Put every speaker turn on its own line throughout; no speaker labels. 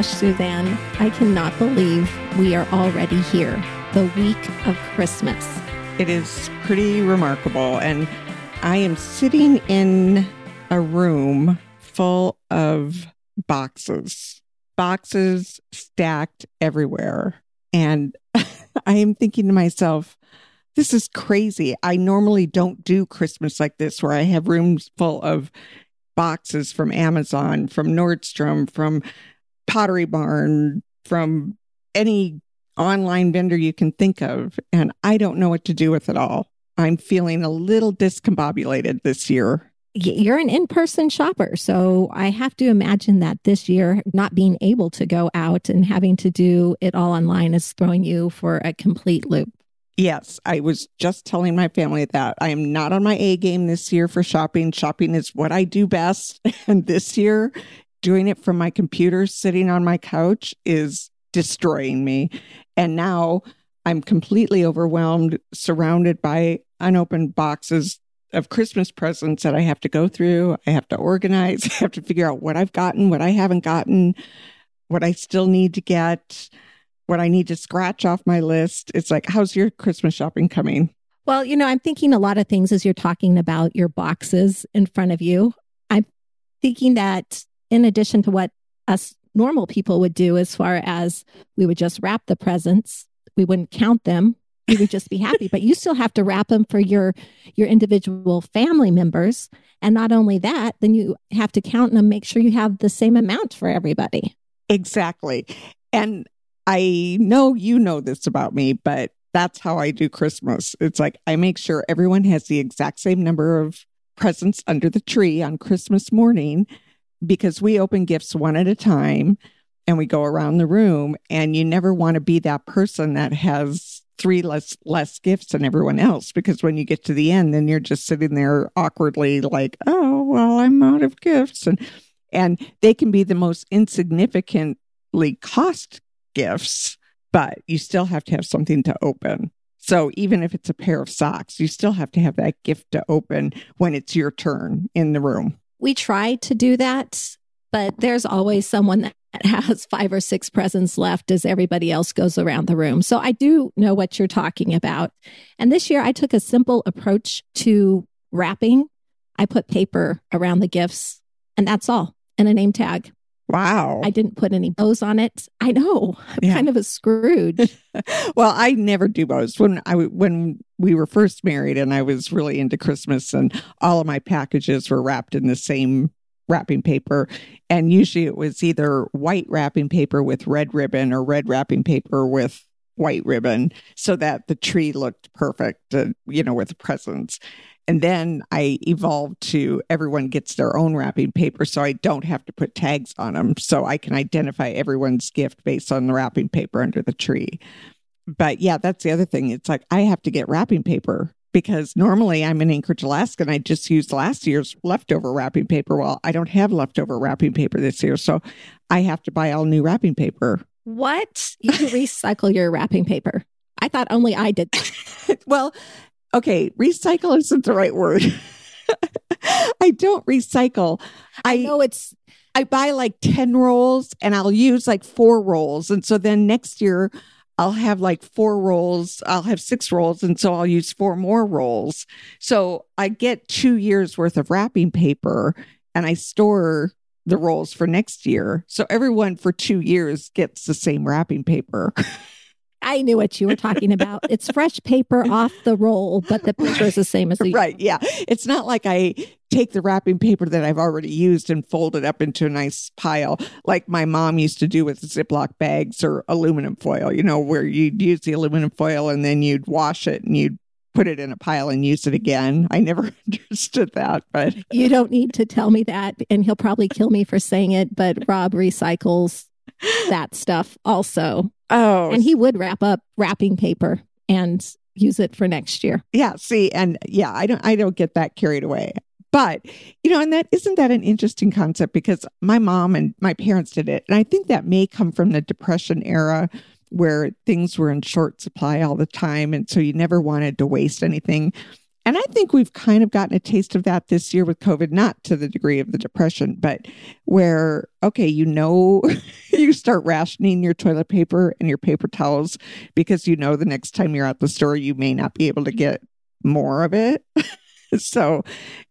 gosh, Suzanne, I cannot believe we are already here, the week of Christmas.
It is pretty remarkable. And I am sitting in a room full of boxes, boxes stacked everywhere. And I am thinking to myself, this is crazy. I normally don't do Christmas like this, where I have rooms full of boxes from Amazon, from Nordstrom, from Pottery Barn, from any online vendor you can think of. And I don't know what to do with it all. I'm feeling a little discombobulated this year.
You're an in person shopper. So I have to imagine that this year, not being able to go out and having to do it all online is throwing you for a complete loop.
Yes, I was just telling my family that I am not on my A game this year for shopping. Shopping is what I do best. And this year, doing it from my computer, sitting on my couch, is destroying me. And now I'm completely overwhelmed, surrounded by unopened boxes of Christmas presents that I have to go through. I have to organize, I have to figure out what I've gotten, what I haven't gotten, what I still need to get what I need to scratch off my list. It's like, how's your Christmas shopping coming?
Well, you know, I'm thinking a lot of things as you're talking about your boxes in front of you. I'm thinking that in addition to what us normal people would do, as far as we would just wrap the presents, we wouldn't count them. We would just be happy, but you still have to wrap them for your your individual family members. And not only that, then you have to count them, make sure you have the same amount for everybody.
Exactly. And I know you know this about me, but that's how I do Christmas. It's like I make sure everyone has the exact same number of presents under the tree on Christmas morning because we open gifts one at a time and we go around the room and you never want to be that person that has three less less gifts than everyone else because when you get to the end then you're just sitting there awkwardly like oh well I'm out of gifts and and they can be the most insignificantly cost gifts, but you still have to have something to open. So even if it's a pair of socks, you still have to have that gift to open when it's your turn in the room.
We try to do that, but there's always someone that has five or six presents left as everybody else goes around the room. So I do know what you're talking about. And this year I took a simple approach to wrapping. I put paper around the gifts and that's all and a name tag.
Wow.
I didn't put any bows on it. I know. I'm yeah. kind of a Scrooge.
well, I never do bows. When I when we were first married and I was really into Christmas and all of my packages were wrapped in the same wrapping paper and usually it was either white wrapping paper with red ribbon or red wrapping paper with white ribbon so that the tree looked perfect, uh, you know, with the presents. And then I evolved to everyone gets their own wrapping paper so I don't have to put tags on them. So I can identify everyone's gift based on the wrapping paper under the tree. But yeah, that's the other thing. It's like I have to get wrapping paper because normally I'm in Anchorage, Alaska, and I just used last year's leftover wrapping paper. Well, I don't have leftover wrapping paper this year. So I have to buy all new wrapping paper.
What? You can recycle your wrapping paper. I thought only I did.
well, okay, recycle isn't the right word. I don't recycle.
I, I know it's
I buy like 10 rolls and I'll use like four rolls. And so then next year I'll have like four rolls. I'll have six rolls. And so I'll use four more rolls. So I get two years worth of wrapping paper and I store the rolls for next year. So everyone for two years gets the same wrapping paper.
I knew what you were talking about. It's fresh paper off the roll, but the paper is the same as the
right. Yeah, it's not like I take the wrapping paper that I've already used and fold it up into a nice pile, like my mom used to do with Ziploc bags or aluminum foil. You know, where you'd use the aluminum foil and then you'd wash it and you'd put it in a pile and use it again. I never understood that, but
you don't need to tell me that, and he'll probably kill me for saying it. But Rob recycles that stuff also.
Oh.
And he would wrap up wrapping paper and use it for next year.
Yeah, see and yeah, I don't I don't get that carried away. But, you know, and that isn't that an interesting concept because my mom and my parents did it. And I think that may come from the depression era where things were in short supply all the time and so you never wanted to waste anything. And I think we've kind of gotten a taste of that this year with COVID, not to the degree of the depression, but where, okay, you know, you start rationing your toilet paper and your paper towels because you know the next time you're at the store, you may not be able to get more of it. so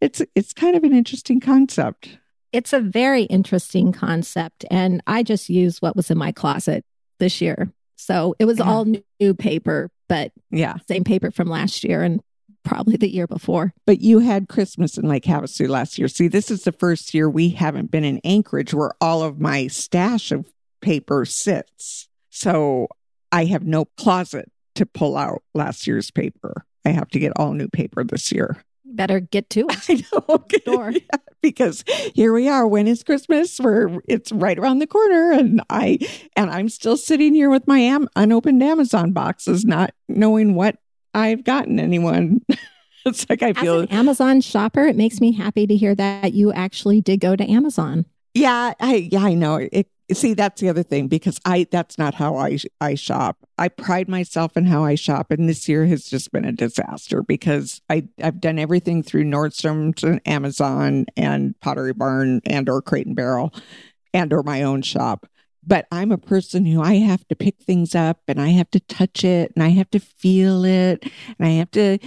it's it's kind of an interesting concept.
It's a very interesting concept. And I just used what was in my closet this year. So it was yeah. all new paper, but
yeah,
same paper from last year. And probably the year before.
But you had Christmas in Lake Havasu last year. See, this is the first year we haven't been in Anchorage where all of my stash of paper sits. So I have no closet to pull out last year's paper. I have to get all new paper this year.
Better get to it.
I know. Door. Yeah, because here we are. When is Christmas? Where it's right around the corner, and I and I'm still sitting here with my am- unopened Amazon boxes, not knowing what I've gotten anyone. it's like I feel
As an Amazon shopper, it makes me happy to hear that you actually did go to Amazon.
Yeah, I yeah, I know. It see that's the other thing because I that's not how I I shop. I pride myself in how I shop and this year has just been a disaster because I I've done everything through Nordstrom's and Amazon and Pottery Barn and or Crate and Barrel and or my own shop but I'm a person who I have to pick things up and I have to touch it and I have to feel it and I have to,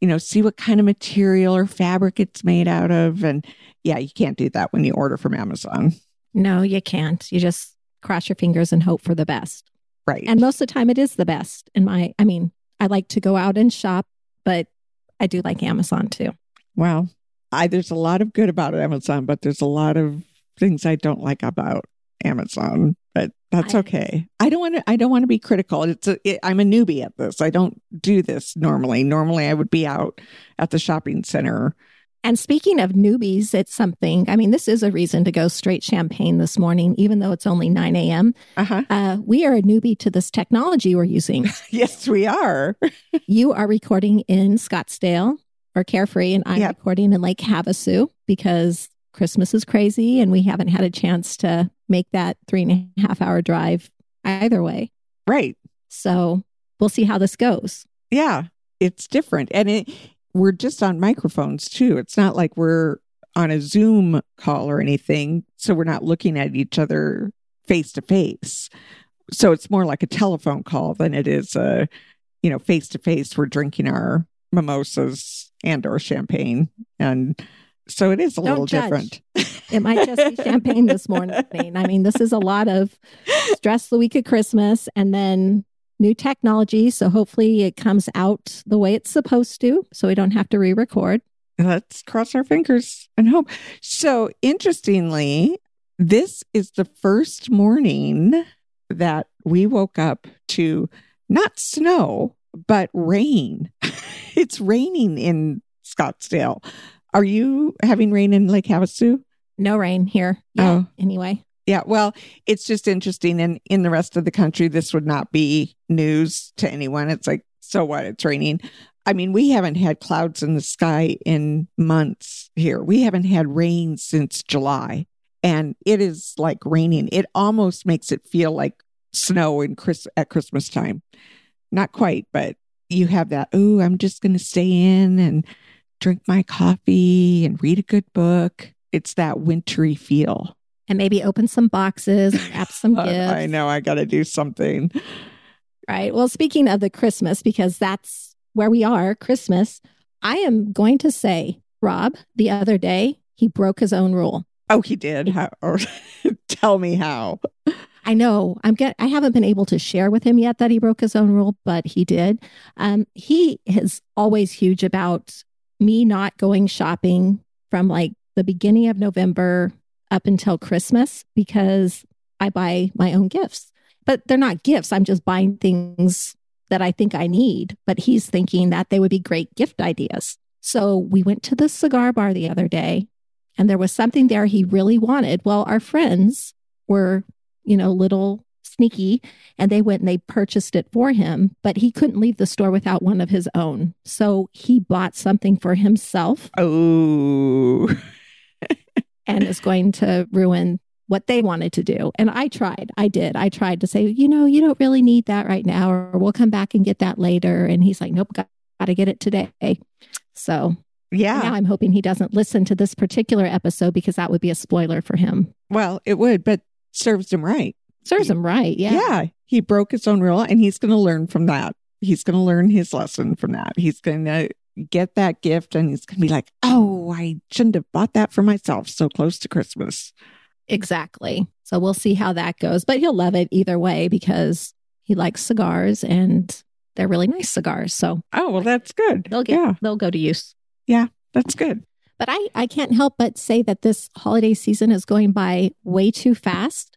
you know, see what kind of material or fabric it's made out of. And yeah, you can't do that when you order from Amazon.
No, you can't. You just cross your fingers and hope for the best.
Right.
And most of the time it is the best. In my, I mean, I like to go out and shop, but I do like Amazon too.
Well, I, there's a lot of good about Amazon, but there's a lot of things I don't like about Amazon but that's I, okay. I don't want to. I don't want to be critical. It's a, it, I'm a newbie at this. I don't do this normally. Normally, I would be out at the shopping center.
And speaking of newbies, it's something. I mean, this is a reason to go straight champagne this morning, even though it's only 9 a.m. Uh-huh. Uh, we are a newbie to this technology we're using.
yes, we are.
you are recording in Scottsdale or Carefree, and I'm yep. recording in Lake Havasu because Christmas is crazy and we haven't had a chance to make that three and a half hour drive either way.
Right.
So we'll see how this goes.
Yeah, it's different. And it, we're just on microphones too. It's not like we're on a Zoom call or anything. So we're not looking at each other face to face. So it's more like a telephone call than it is a, you know, face to face. We're drinking our mimosas and or champagne and so it is a
Don't
little
judge.
different.
it might just be champagne this morning. I mean, this is a lot of stress the week of Christmas and then new technology. So hopefully it comes out the way it's supposed to. So we don't have to re record.
Let's cross our fingers and hope. So interestingly, this is the first morning that we woke up to not snow, but rain. it's raining in Scottsdale. Are you having rain in Lake Havasu?
No rain here. Yeah. Oh. Anyway.
Yeah. Well, it's just interesting. And in the rest of the country, this would not be news to anyone. It's like, so what? It's raining. I mean, we haven't had clouds in the sky in months here. We haven't had rain since July. And it is like raining. It almost makes it feel like snow in Chris at Christmas time. Not quite, but you have that, oh, I'm just going to stay in and drink my coffee and read a good book. It's that wintry feel.
And maybe open some boxes, wrap some gifts.
I know I got to do something.
Right. Well, speaking of the Christmas, because that's where we are, Christmas, I am going to say, Rob, the other day, he broke his own rule.
Oh, he did. How, or tell me how.
I know I'm get I haven't been able to share with him yet that he broke his own rule, but he did. Um, he is always huge about me not going shopping from like the beginning of November up until Christmas because I buy my own gifts. But they're not gifts. I'm just buying things that I think I need. But he's thinking that they would be great gift ideas. So we went to the cigar bar the other day and there was something there he really wanted. Well, our friends were, you know, little sneaky and they went and they purchased it for him, but he couldn't leave the store without one of his own. So he bought something for himself.
Oh.
and is going to ruin what they wanted to do. And I tried. I did. I tried to say, you know, you don't really need that right now, or we'll come back and get that later. And he's like, nope, got, got to get it today. So
Yeah.
now I'm hoping he doesn't listen to this particular episode because that would be a spoiler for him.
Well, it would, but serves him right.
Serves him right. Yeah.
Yeah. He broke his own rule and he's going to learn from that. He's going to learn his lesson from that. He's going to get that gift and he's going to be like, oh, I shouldn't have bought that for myself so close to Christmas.
Exactly. So we'll see how that goes. But he'll love it either way because he likes cigars and they're really nice cigars. So
Oh, well, that's good.
they'll get
yeah,
they'll go to use.
Yeah, that's good.
But I, I can't help but say that this holiday season is going by way too fast.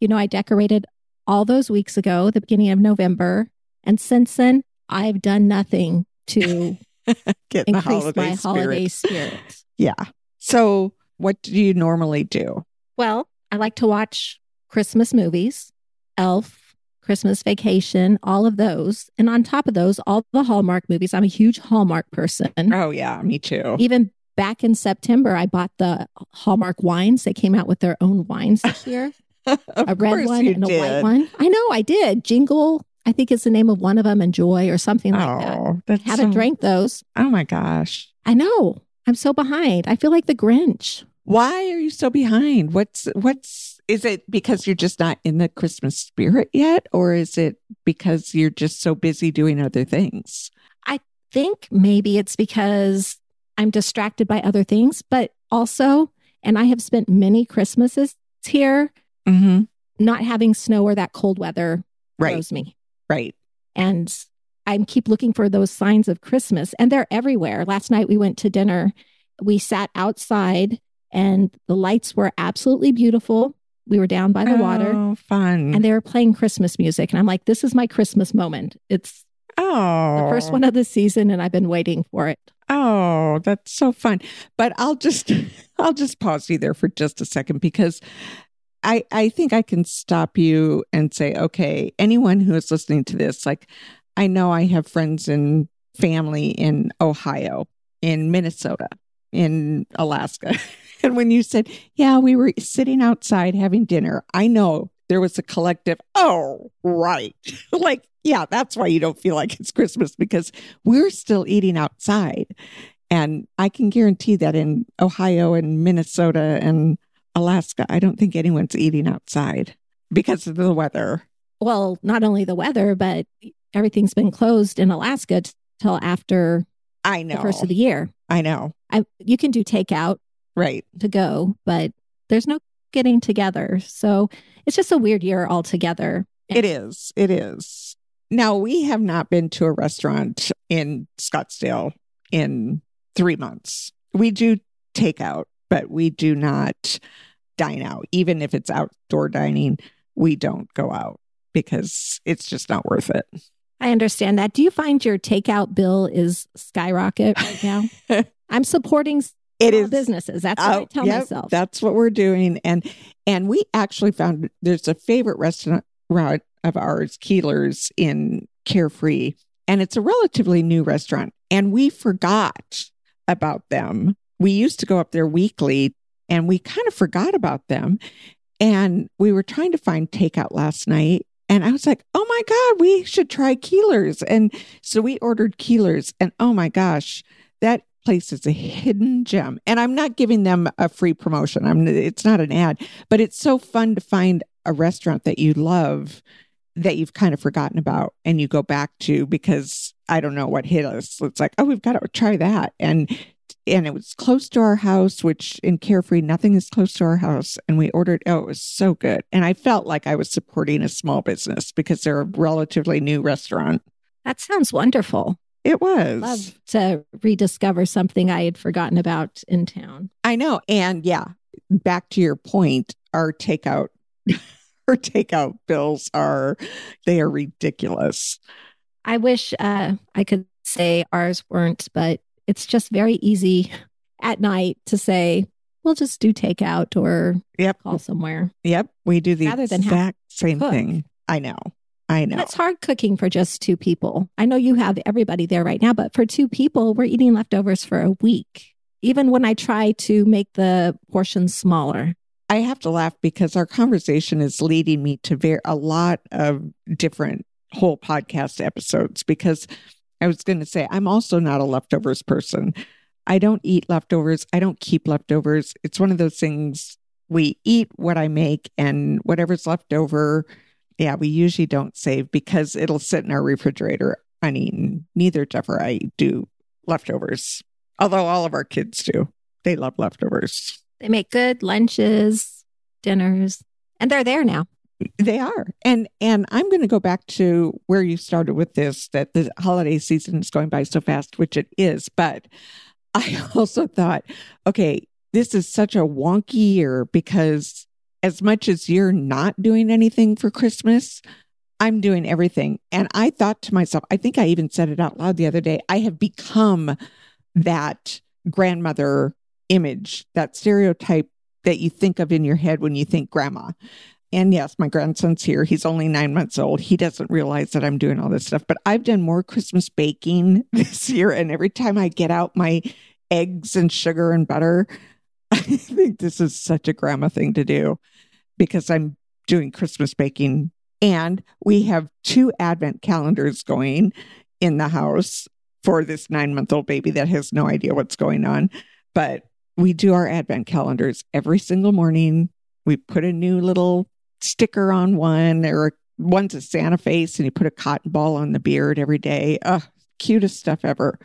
You know, I decorated all those weeks ago, the beginning of November. And since then, I've done nothing to
Get in the
increase
holiday
my
spirit.
holiday spirit.
Yeah. So, what do you normally do?
Well, I like to watch Christmas movies, Elf, Christmas Vacation, all of those. And on top of those, all the Hallmark movies. I'm a huge Hallmark person.
Oh, yeah, me too.
Even back in September, I bought the Hallmark wines. They came out with their own wines this year a red one and a white one. I know I did. Jingle, I think is the name of one of them, and Joy or something like that.
Oh, that's
Haven't
so-
drank those.
Oh my gosh.
I know. I'm so behind. I feel like the Grinch.
Why are you so behind? What's what's is it because you're just not in the Christmas spirit yet or is it because you're just so busy doing other things?
I think maybe it's because I'm distracted by other things, but also, and I have spent many Christmases here
Mhm.
not having snow or that cold weather
Right.
throws me.
Right.
And I keep looking for those signs of Christmas, and they're everywhere. Last night we went to dinner. We sat outside, and the lights were absolutely beautiful. We were down by the water,
Oh, fun.
and they were playing Christmas music. And I'm like, this is my Christmas moment. It's
oh.
the first one of the season, and I've been waiting for it.
Oh, that's so fun. But I'll just I'll just pause you there for just a second because I I think I can stop you and say, okay, anyone who is listening to this, like I know I have friends and family in Ohio, in Minnesota, in Alaska. and when you said, yeah, we were sitting outside having dinner, I know there was a collective, oh, right. like, yeah, that's why you don't feel like it's Christmas because we're still eating outside. And I can guarantee that in Ohio and Minnesota and Alaska, I don't think anyone's eating outside because of the weather.
well, not only the weather, but everything's been closed in Alaska t- till after
I know.
the first of the year.
I know.
I, you can do takeout
Right.
to go, but there's no getting together. So it's just a weird year altogether.
It is. It is. Now, we have not been to a restaurant in Scottsdale in three months. We do takeout, but we do not dine out. Even if it's outdoor dining, we don't go out because it's just not worth it.
I understand that. Do you find your takeout bill is skyrocket right now? I'm supporting
It
small businesses. That's what I
Oh,
tell
yep,
myself.
That's what we're doing. And and we actually found there's a favorite restaurant of ours, Keeler's in Carefree, and it's a relatively new restaurant. And we forgot about them. We used to go up there weekly and we kind of forgot about them. And we were trying to find takeout last night. And I was like, oh my God, we should try Keeler's. And so we ordered Keeler's. And oh my gosh, that place is a hidden gem. And I'm not giving them a free promotion. I'm it's not an ad, but it's so fun to find a restaurant that you love that you've kind of forgotten about and you go back to because I don't know what hit us. It's like, oh, we've got to try that. And and it was close to our house, which in Carefree, nothing is close to our house. And we ordered, oh, it was so good. And I felt like I was supporting a small business because they're a relatively new restaurant.
that sounds wonderful.
It was.
Love to rediscover something I had forgotten about in town.
I know. And yeah, back to your point, our takeout our takeout bills are they are ridiculous.
I wish uh, I could say ours weren't, but it's just very easy at night to say, we'll just do takeout or
Yep.
call somewhere.
Yep. We do the
Rather than
exact same
cook.
thing. I know. I know.
It's hard cooking for just two people. I know you have everybody there right now, but for two people, we're eating leftovers for a week. Even when I try to make the portions smaller.
I have to laugh because our conversation is leading me to ver- a lot of different whole podcast episodes because I was going to say, I'm also not a leftovers person. I don't eat leftovers. I don't keep leftovers. It's one of those things we eat what I make and whatever's left over. Yeah, we usually don't save because it'll sit in our refrigerator uneaten. Neither Jeff or I do leftovers, although all of our kids do. They love leftovers.
They make good lunches, dinners, and they're there now.
They are. And and I'm going to go back to where you started with this that the holiday season is going by so fast, which it is, but I also thought, okay, this is such a wonky year because as much as you're not doing anything for Christmas, I'm doing everything. And I thought to myself, I think I even said it out loud the other day, I have become that grandmother image, that stereotype that you think of in your head when you think grandma. And yes, my grandson's here. He's only nine months old. He doesn't realize that I'm doing all this stuff, but I've done more Christmas baking this year. And every time I get out my eggs and sugar and butter, I think this is such a grandma thing to do because I'm doing Christmas baking. And we have two advent calendars going in the house for this nine month old baby that has no idea what's going on. But we do our advent calendars every single morning. We put a new little sticker on one or one's a Santa face and you put a cotton ball on the beard every day. Ugh, cutest stuff ever.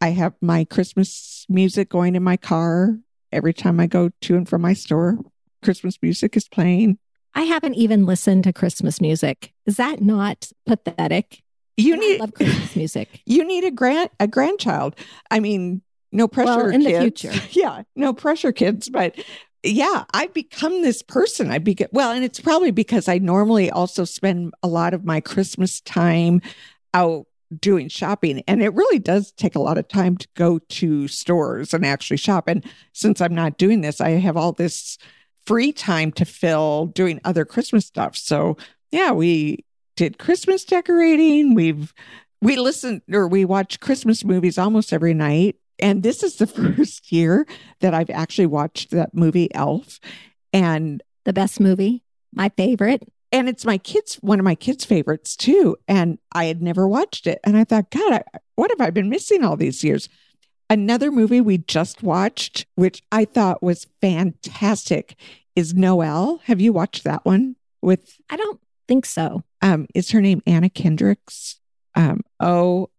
I have my Christmas music going in my car every time I go to and from my store. Christmas music is playing.
I haven't even listened to Christmas music. Is that not pathetic?
You
I
need
love Christmas music.
you need a grand a grandchild. I mean, no pressure
Well, in the future.
Yeah, no pressure kids, but yeah, I've become this person. I become well, and it's probably because I normally also spend a lot of my Christmas time out doing shopping and it really does take a lot of time to go to stores and actually shop and since I'm not doing this I have all this free time to fill doing other Christmas stuff. So yeah we did Christmas decorating. We've we listened or we watch Christmas movies almost every night and this is the first year that I've actually watched that movie Elf. And
The best movie, my favorite.
and it's my kids one of my kids favorites too. And i had never watched it. And i thought god I, what have i been missing all these years? Another movie we just watched which i thought was fantastic is Noelle. Have you watched that one with
I don't think so.
um is her name anna kendricks? Um oh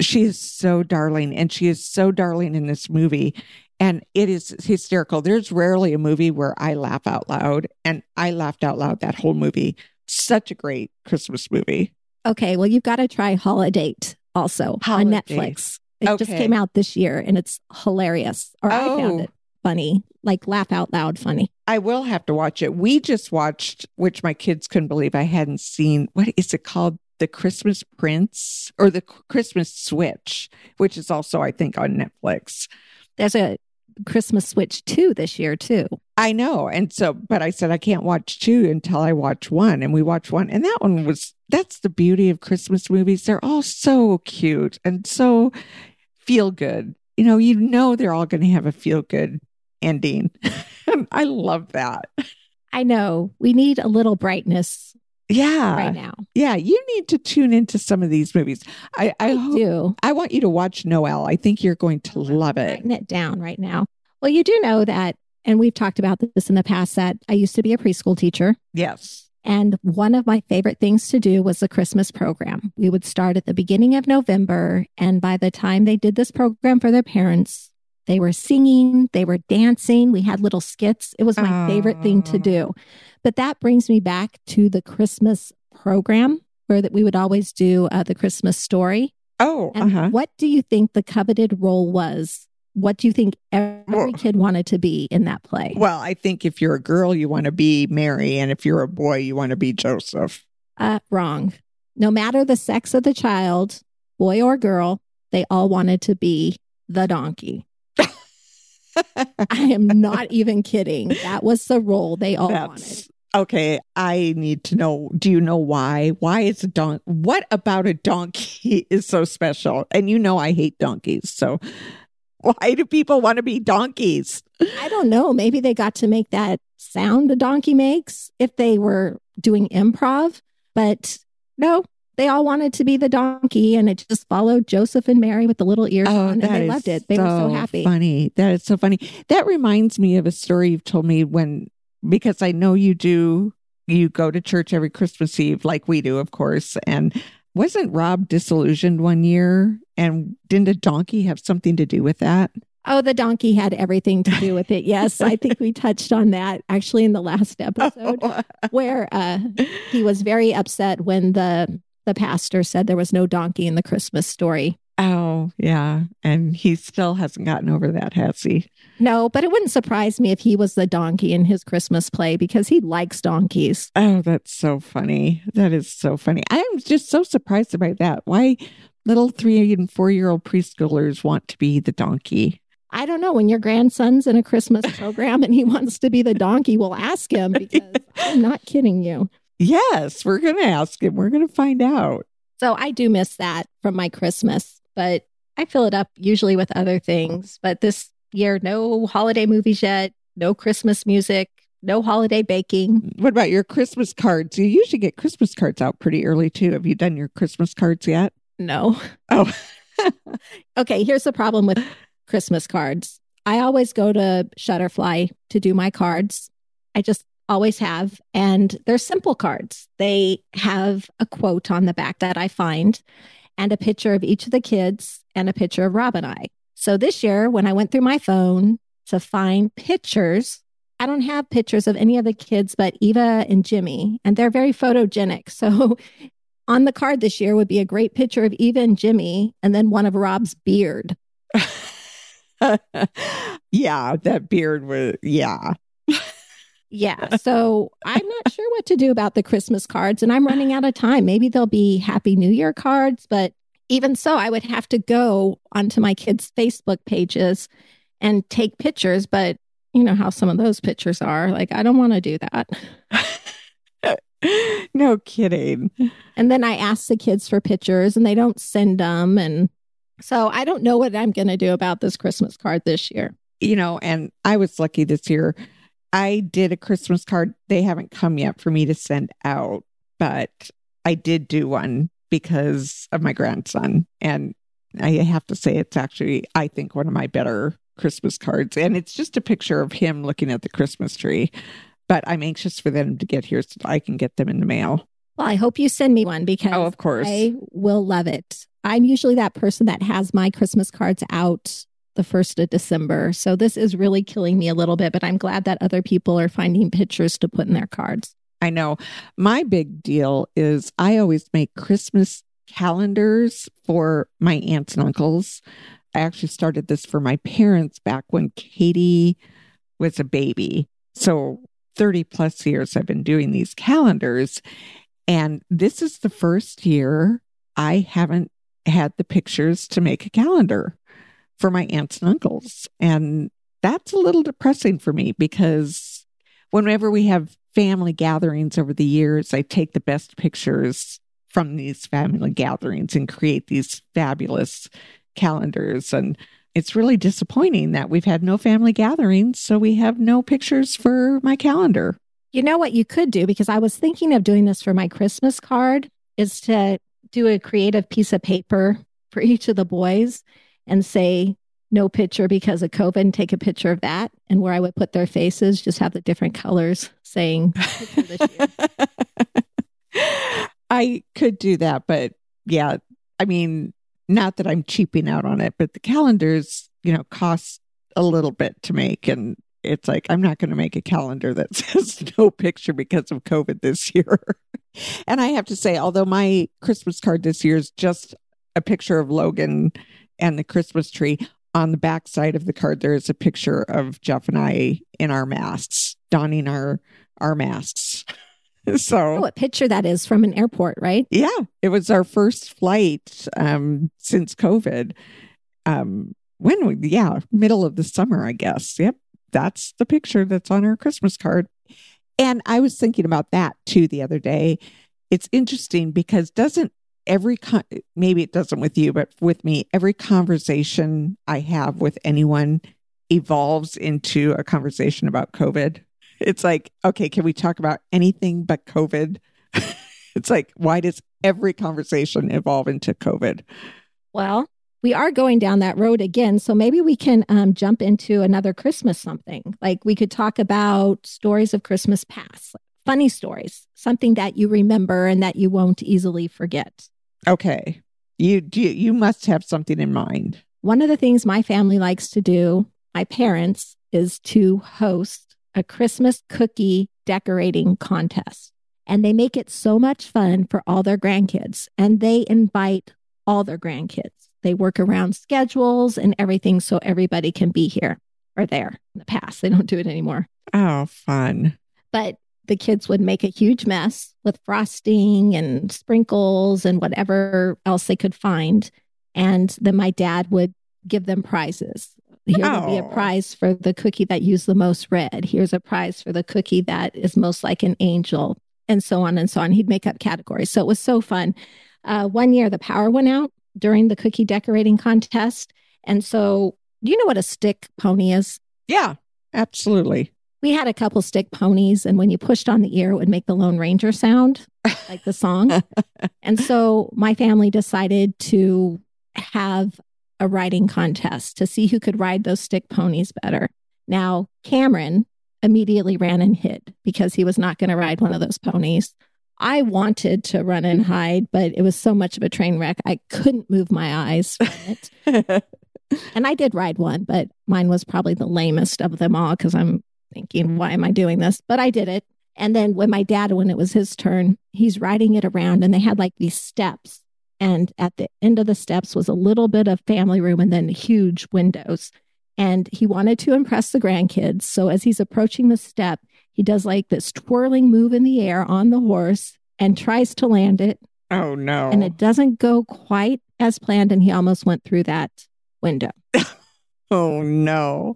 she is so darling and she is so darling in this movie and it is hysterical there's rarely a movie where i laugh out loud and i laughed out loud that whole movie such a great christmas movie
Okay, well, you've got to try Holidate also on Netflix. It just came out this year and it's hilarious. Or I oh. found
Oh.
it funny, like laugh out loud funny.
i will have to watch it we just watched which my kids couldn't believe i hadn't seen what is it called the christmas prince or the christmas switch which is also i think on netflix
There's a Christmas Switch 2 this year, too.
I know. And so, but I said, I can't watch two until I watch one. And we watched one. And that one was, that's the beauty of Christmas movies. They're all so cute and so feel good. You know, you know, they're all going to have a feel good ending. I love that.
I know we need a little brightness
Yeah.
right now.
Yeah. You need to tune into some of these movies. I, I,
I
hope,
do.
I want you to watch Noelle. I think you're going to love it.
Writing it down right now. Well, you do know that, and we've talked about this in the past, that I used to be a preschool teacher.
Yes.
And one of my favorite things to do was the Christmas program. We would start at the beginning of November. And by the time they did this program for their parents, they were singing, they were dancing. We had little skits. It was my favorite thing to
Oh.
do. But that brings me back to the Christmas program where that we would always do uh, the Christmas story.
Oh,
And
uh huh.
what do you think the coveted role was? What do you think every
Well-
kid wanted to be in that play?
Well, I think if you're a girl, you want to be Mary. And if you're a boy, you want to be Joseph.
Uh, wrong. No matter the sex of the child, boy or girl, they all wanted to be the donkey. I am not even kidding. That was the role they all wanted.
Okay. I need to know. Do you know why? Why is a don? What about a donkey is so special? And you know I hate donkeys. So why do people want to be donkeys?
I don't know. Maybe they got to make that sound a donkey makes if they were doing improv, but no, they all wanted to be the donkey and it just followed Joseph and Mary with the little ears
Oh,
on and they loved it. They were so happy.
Funny. That is so funny. That reminds me of a story you've told me when because I know you do you go to church every Christmas Eve like we do, of course. And wasn't Rob disillusioned one year? And didn't a donkey have something to do with that?
Oh, the donkey had everything to do with it. Yes, I think we touched on that actually in the last episode where uh, he was very upset when the the pastor said there was no donkey in the Christmas story.
Oh, yeah. And he still hasn't gotten over that, has he?
No, but it wouldn't surprise me if he was the donkey in his Christmas play because he likes donkeys.
Oh, that's so funny. That is so funny. I'm just so surprised about that. Why little three and four year old preschoolers want to be the donkey.
I don't know. When your grandson's in a Christmas program and he wants to be the donkey, we'll ask him because I'm not kidding you.
Yes, we're going to ask him. We're going to find out.
So I do miss that from my Christmas, but I fill it up usually with other things. But this year, no holiday movies yet, no Christmas music, no holiday baking.
What about your Christmas cards? You usually get Christmas cards out pretty early too. Have you done your Christmas cards yet?
No.
Oh,
Okay, here's the problem with Christmas cards. I always go to Shutterfly to do my cards. I just always have. And they're simple cards. They have a quote on the back that I find and a picture of each of the kids and a picture of Rob and I. So this year, when I went through my phone to find pictures, I don't have pictures of any of the kids but Eva and Jimmy, and they're very photogenic. So on the card this year would be a great picture of Eva and Jimmy, and then one of Rob's beard.
yeah, that beard was, yeah.
Yeah. So I'm not sure what to do about the Christmas cards, and I'm running out of time. Maybe there'll be Happy New Year cards, but even so, I would have to go onto my kids' Facebook pages and take pictures. But you know how some of those pictures are. Like, I don't want to do that.
no kidding.
And then I ask the kids for pictures, and they don't send them. And so I don't know what I'm going to do about this Christmas card this year.
You know, and I was lucky this year. I did a Christmas card. They haven't come yet for me to send out, but I did do one because of my grandson. And I have to say, it's actually, I think, one of my better Christmas cards. And it's just a picture of him looking at the Christmas tree. But I'm anxious for them to get here so I can get them in the mail.
Well, I hope you send me one because
Oh, of course.
I will love it. I'm usually that person that has my Christmas cards out the first of December. So this is really killing me a little bit, but I'm glad that other people are finding pictures to put in their cards.
I know. My big deal is I always make Christmas calendars for my aunts and uncles. I actually started this for my parents back when Katie was a baby. So 30 plus years I've been doing these calendars. And this is the first year I haven't had the pictures to make a calendar for my aunts and uncles. And that's a little depressing for me because whenever we have family gatherings over the years, I take the best pictures from these family gatherings and create these fabulous calendars. And it's really disappointing that we've had no family gatherings, so we have no pictures for my calendar.
You know what you could do? Because I was thinking of doing this for my Christmas card is to do a creative piece of paper for each of the boys and say, no picture because of COVID and take a picture of that. And where I would put their faces, just have the different colors saying this year.
I could do that, but yeah, I mean, not that I'm cheaping out on it, but the calendars, you know, cost a little bit to make. And it's like, I'm not going to make a calendar that says no picture because of COVID this year. and I have to say, although my Christmas card this year is just a picture of Logan and the Christmas tree, on the back side of the card, there is a picture of Jeff and I in our masks, donning our our masks. So
Oh, what picture that is from an airport, right?
yeah, it was our first flight um, since COVID. Um, when we, yeah, middle of the summer, I guess. Yep, that's the picture that's on our Christmas card. And I was thinking about that too the other day. It's interesting because doesn't every con- maybe it doesn't with you, but with me, every conversation I have with anyone evolves into a conversation about COVID. It's like, okay, can we talk about anything but COVID? it's like, why does every conversation evolve into COVID.
Well, we are going down that road again. So maybe we can um, jump into another Christmas something. Like we could talk about stories of Christmas past, funny stories, something that you remember and that you won't easily forget.
Okay. You, you, you must have something in mind.
One of the things my family likes to do, my parents, is to host a Christmas cookie decorating contest. And they make it so much fun for all their grandkids. And they invite all their grandkids. They work around schedules and everything so everybody can be here or there in the past. They don't do it anymore.
Oh, fun.
But the kids would make a huge mess with frosting and sprinkles and whatever else they could find. And then my dad would give them prizes. Here will be a
Oh.
prize for the cookie that used the most red. Here's a prize for the cookie that is most like an angel, and so on and so on. He'd make up categories. So it was so fun. Uh, one year, the power went out during the cookie decorating contest. And so, do you know what a stick pony is?
Yeah, absolutely.
We had a couple stick ponies, and when you pushed on the ear, it would make the Lone Ranger sound, like the song. and so my family decided to have a riding contest to see who could ride those stick ponies better. Now, Cameron immediately ran and hid because he was not going to ride one of those ponies. I wanted to run and hide, but it was so much of a train wreck. I couldn't move my eyes from it. And I did ride one, but mine was probably the lamest of them all because I'm thinking, why am I doing this? But I did it. And then when my dad, when it was his turn, he's riding it around and they had like these steps. And at the end of the steps was a little bit of family room and then huge windows. And he wanted to impress the grandkids. So as he's approaching the step, he does like this twirling move in the air on the horse and tries to land it.
oh, no.
And it doesn't go quite as planned. And he almost went through that window.
oh, no.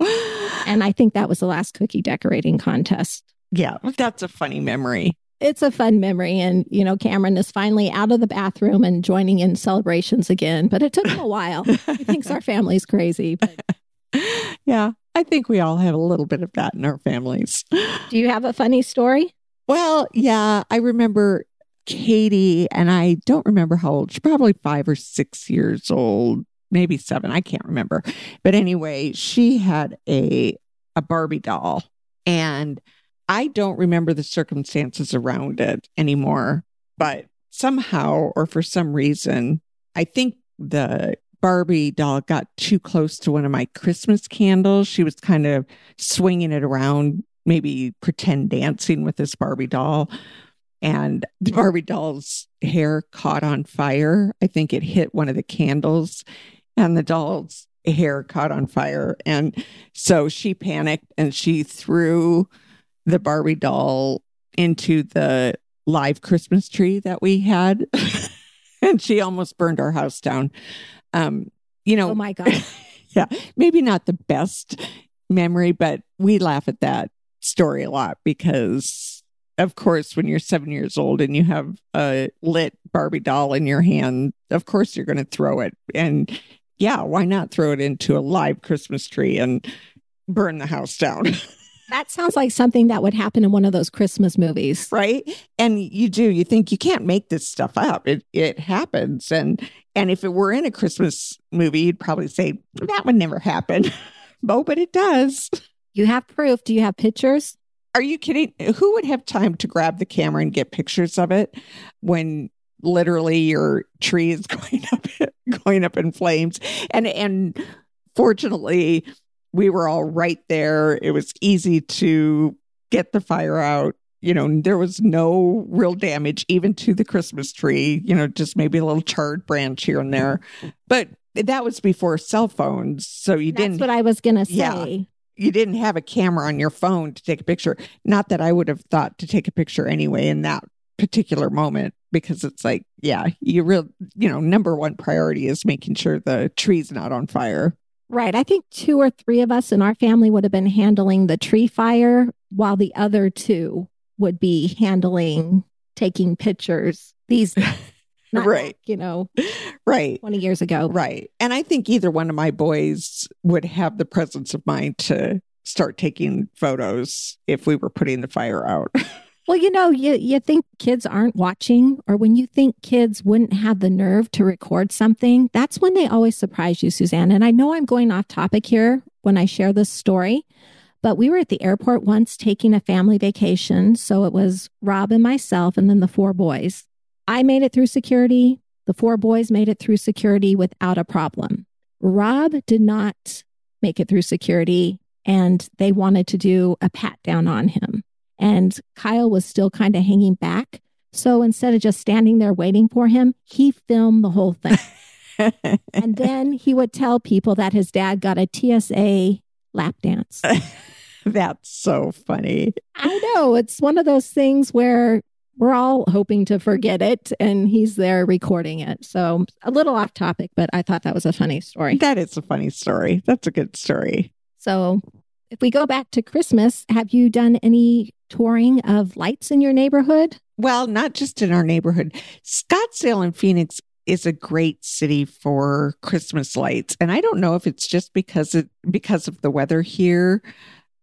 And I think that was the last cookie decorating contest.
yeah, that's a funny memory.
It's a fun memory. And, you know, Cameron is finally out of the bathroom and joining in celebrations again, but it took him a while. He thinks our family's crazy. But
yeah, I think we all have a little bit of that in our families.
do you have a funny story?
Well, yeah, I remember Katie, and I don't remember how old. She's probably five or six years old, maybe seven. I can't remember. But anyway, she had a a Barbie doll, and I don't remember the circumstances around it anymore. But somehow, or for some reason, I think the Barbie doll got too close to one of my Christmas candles. She was kind of swinging it around, maybe pretend dancing with this Barbie doll. And the Barbie doll's hair caught on fire. I think it hit one of the candles, and the doll's hair caught on fire. And so she panicked and she threw the Barbie doll into the live Christmas tree that we had. and she almost burned our house down. Um, you know,
Oh my God.
yeah, maybe not the best memory, but we laugh at that story a lot because, of course, when you're seven years old and you have a lit Barbie doll in your hand, of course you're going to throw it. And yeah, why not throw it into a live Christmas tree and burn the house down?
That sounds like something that would happen in one of those Christmas movies.
right and you do you think you can't make this stuff up it it happens and and if it were in a christmas movie you'd probably say that would never happen oh but it does
You have proof. Do you have pictures?
are you kidding who would have time to grab the camera and get pictures of it when literally your tree is going up going up in flames and and fortunately we were all right there it was easy to get the fire out you know there was no real damage even to the christmas tree you know just maybe a little charred branch here and there but that was before cell phones so you
That's
didn't That's
what I was going to say.
Yeah. you didn't have a camera on your phone to take a picture. Not that I would have thought to take a picture anyway in that particular moment because it's like, yeah, you real, you know, number one priority is making sure the tree's not on fire.
Right. I think two or three of us in our family would have been handling the tree fire while the other two would be handling taking pictures. These,
Right.
you know,
Right.
20 years ago.
Right. And I think either one of my boys would have the presence of mind to start taking photos if we were putting the fire out.
Well, you know, you, you think kids aren't watching, or when you think kids wouldn't have the nerve to record something, that's when they always surprise you, Suzanne. And I know I'm going off topic here when I share this story, but we were at the airport once taking a family vacation. So it was Rob and myself, and then the four boys. I made it through security. The four boys made it through security without a problem. Rob did not make it through security, and they wanted to do a pat down on him. And Kyle was still kind of hanging back. So instead of just standing there waiting for him, he filmed the whole thing. and then he would tell people that his dad got a TSA lap dance.
That's so funny.
I know. It's one of those things where we're all hoping to forget it and he's there recording it. So a little off topic, but I thought that was a funny story.
That is a funny story. That's a good story.
So if we go back to Christmas, have you done any touring of lights in your neighborhood?
Well, not just in our neighborhood. Scottsdale and Phoenix is a great city for Christmas lights. And I don't know if it's just because it because of the weather here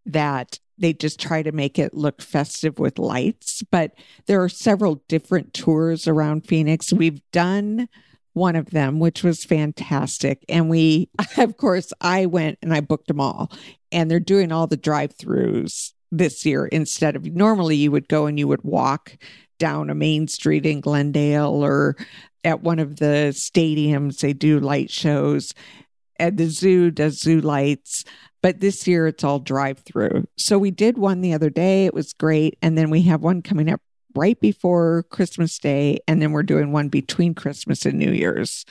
that they just try to make it look festive with lights, but there are several different tours around Phoenix. We've done one of them, which was fantastic. And we, of course, I went and I booked them all. And they're doing all the drive throughs this year instead of normally you would go and you would walk down a main street in Glendale or at one of the stadiums. They do light shows. At the zoo does zoo lights. But this year it's all drive through. So we did one the other day. It was great. And then we have one coming up right before Christmas Day. And then we're doing one between Christmas and New Year's.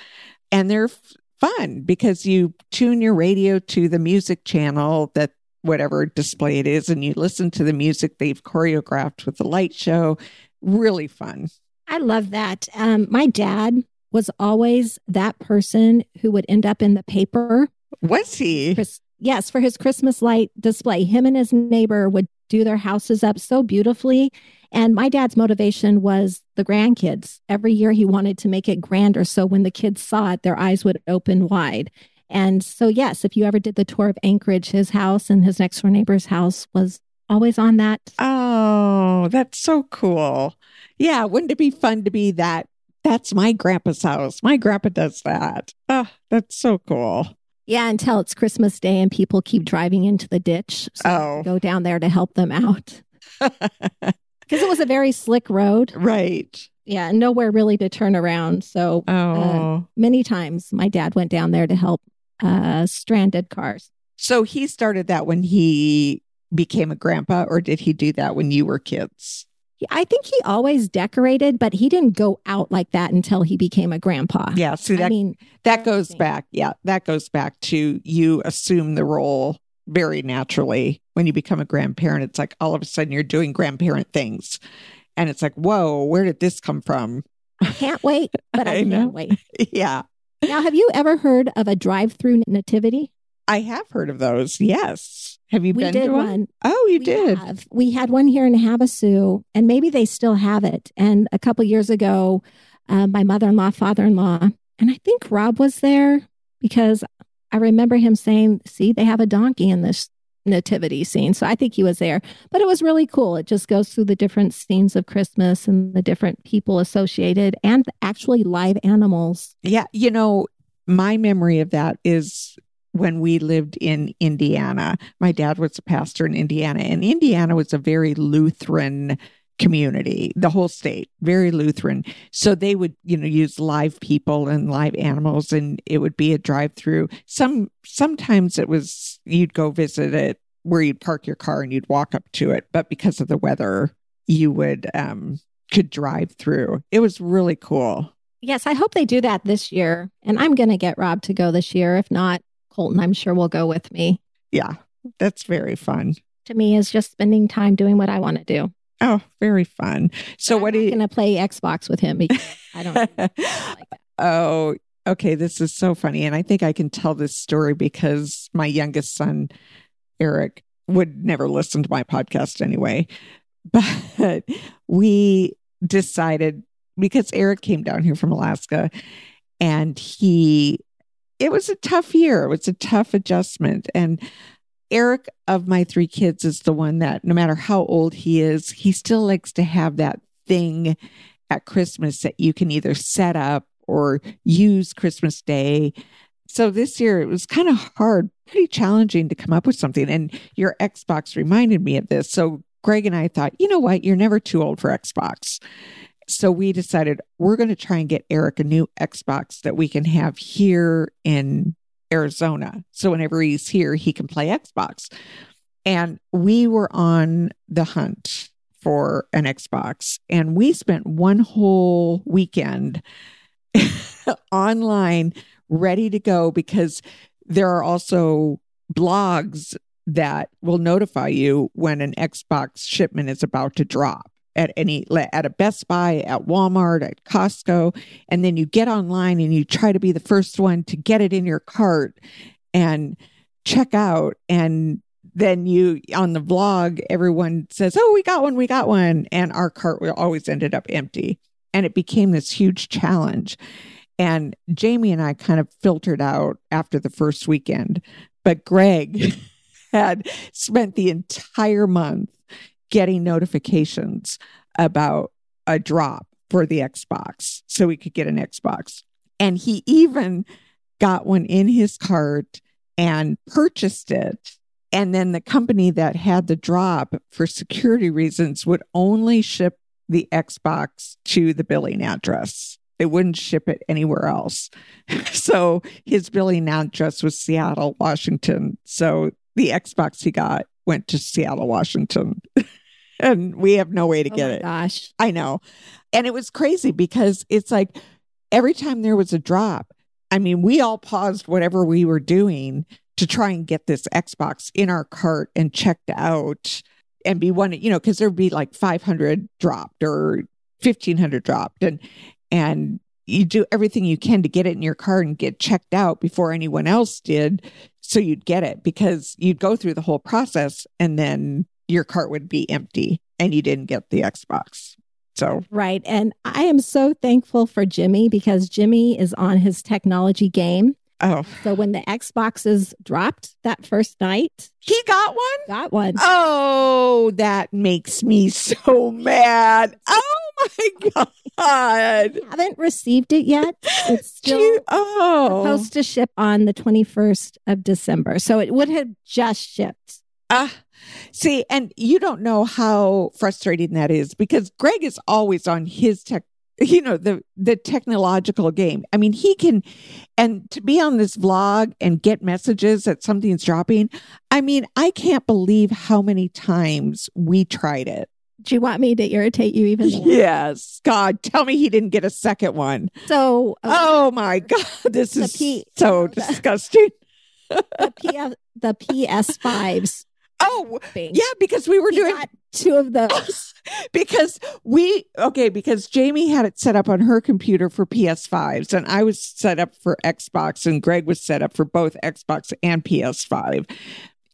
And they're fun because you tune your radio to the music channel that whatever display it is and you listen to the music they've choreographed with the light show really fun
I love that. Um, my dad was always that person who would end up in the paper.
was he
Chris, yes, for his Christmas light display. Him and his neighbor would do their houses up so beautifully. And my dad's motivation was the grandkids. Every year he wanted to make it grander. So when the kids saw it, their eyes would open wide. And so, yes, if you ever did the tour of Anchorage, his house and his next door neighbor's house was always on that.
oh that's so cool yeah wouldn't it be fun to be that that's my grandpa's house my grandpa does that oh that's so cool
Yeah, until it's Christmas Day and people keep driving into the ditch. So
Oh.
go down there to help them out. Because it was a very slick road.
right
Yeah, nowhere really to turn around. So uh,
oh
many times my dad went down there to help uh, stranded cars.
So he started that when he became a grandpa, or did he do that when you were kids?
I think he always decorated, but he didn't go out like that until he became a grandpa.
Yeah. See
I mean,
that goes back. Yeah, that goes back to you assume the role very naturally when you become a grandparent. It's like all of a sudden you're doing grandparent things, and it's like, whoa, where did this come from?
I can't wait, but I,
I
can't wait.
yeah,
Now, have you ever heard of a drive-through nativity?
I have heard of those. Yes. Have you
we
been
did
to one?
one.
Oh, you
We
did.
have. We had one here in Havasu, and maybe they still have it. And a couple years ago, uh, my mother in law, father in law, and I think Rob was there because I remember him saying, See, they have a donkey in this nativity scene. So I think he was there. But it was really cool. It just goes through the different scenes of Christmas and the different people associated and actually live animals.
Yeah, you know, my memory of that is when we lived in Indiana. My dad was a pastor in Indiana, and Indiana was a very Lutheran community, the whole state, very Lutheran. So they would, you know, use live people and live animals and it would be a drive-through. Some sometimes it was you'd go visit it where you'd park your car and you'd walk up to it, but because of the weather, you would um could drive through. It was really cool.
Yes, I hope they do that this year. And I'm going to get Rob to go this year. If not, Colton, I'm sure will go with me.
Yeah, that's very fun.
To me, is just spending time doing what I want to do.
Oh, very fun. So,
I'm
what
are
you?
going to play Xbox with him because I don't like that.
oh, okay. This is so funny. And I think I can tell this story because my youngest son, Eric, would never listen to my podcast anyway. But we decided because Eric came down here from Alaska and he, it was a tough year. It was a tough adjustment. And Eric of my three kids is the one that no matter how old he is, he still likes to have that thing at Christmas that you can either set up or use Christmas Day. So this year it was kind of hard, pretty challenging to come up with something. And your Xbox reminded me of this. So Greg and I thought, you know what? You're never too old for Xbox. So we decided we're going to try and get Eric a new Xbox that we can have here in Arizona. So whenever he's here, he can play Xbox. And we were on the hunt for an Xbox. And we spent one whole weekend online ready to go because there are also blogs that will notify you when an Xbox shipment is about to drop at any at a Best Buy, at Walmart, at Costco, and then you get online and you try to be the first one to get it in your cart and check out and then you on the vlog everyone says oh we got one we got one and our cart always ended up empty. And it became this huge challenge. And jamie and i kind of filtered out after the first weekend but greg had spent the entire month getting notifications about a drop for the xbox so we could get an xbox and he even got one in his cart and purchased it and then the company that had the drop for security reasons would only ship the Xbox to the billing address. They wouldn't ship it anywhere else. so his billing address was Seattle, Washington. So the Xbox he got went to Seattle, Washington. and we have no way to
oh
get it.
Gosh.
I know. And it was crazy because it's like every time there was a drop, I mean, we all paused whatever we were doing to try and get this Xbox in our cart and checked out and be one, you know, because there'd be like 500 dropped or 1500 dropped. And, and you do everything you can to get it in your cart and get checked out before anyone else did. So you'd get it because you'd go through the whole process and then your cart would be empty and you didn't get the Xbox. So,
right. And I am so thankful for Jimmy because Jimmy is on his technology game.
Oh.
So when the Xboxes dropped that first night,
he got one?
Got one.
Oh, that makes me so mad. Oh my God. I
haven't received it yet. It's still you, oh. supposed to ship on the 21st of December. So it would have just shipped.
Ah. Uh, see, and you don't know how frustrating that is because Greg is always on his tech you know the the technological game i mean he can and to be on this vlog and get messages that something's dropping i mean i can't believe how many times we tried it
do you want me to irritate you even more?
Yes. God, tell me he didn't get a second one.
So,
okay. oh my God, this is P- so disgusting.
The, P- the PS5s
Oh, yeah, because we were he doing
two of those.
because we okay, because Jamie had it set up on her computer for PS5s, and I was set up for Xbox, and Greg was set up for both Xbox and PS5.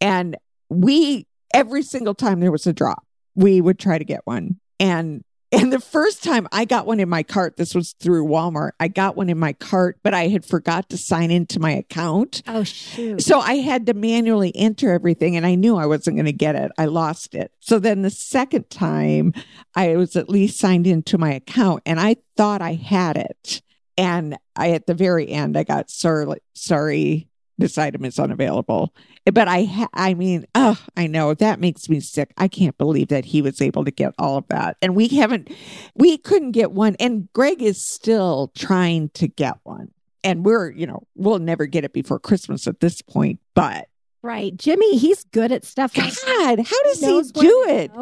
And we every single time there was a drop, we would try to get one. And and the first time I got one in my cart, this was through Walmart. I got one in my cart, but I had forgot to sign into my account.
Oh, shoot.
So I had to manually enter everything and I knew I wasn't going to get it. I lost it. So then the second time I was at least signed into my account and I thought I had it. And I, at the very end, I got sorry, sorry, this item is unavailable. But I, ha- I mean, oh, I know that makes me sick. I can't believe that he was able to get all of that, and we haven't, we couldn't get one. And Greg is still trying to get one, and we're, you know, we'll never get it before Christmas at this point. But
right, Jimmy, he's good at stuff.
God, how does he, he do it?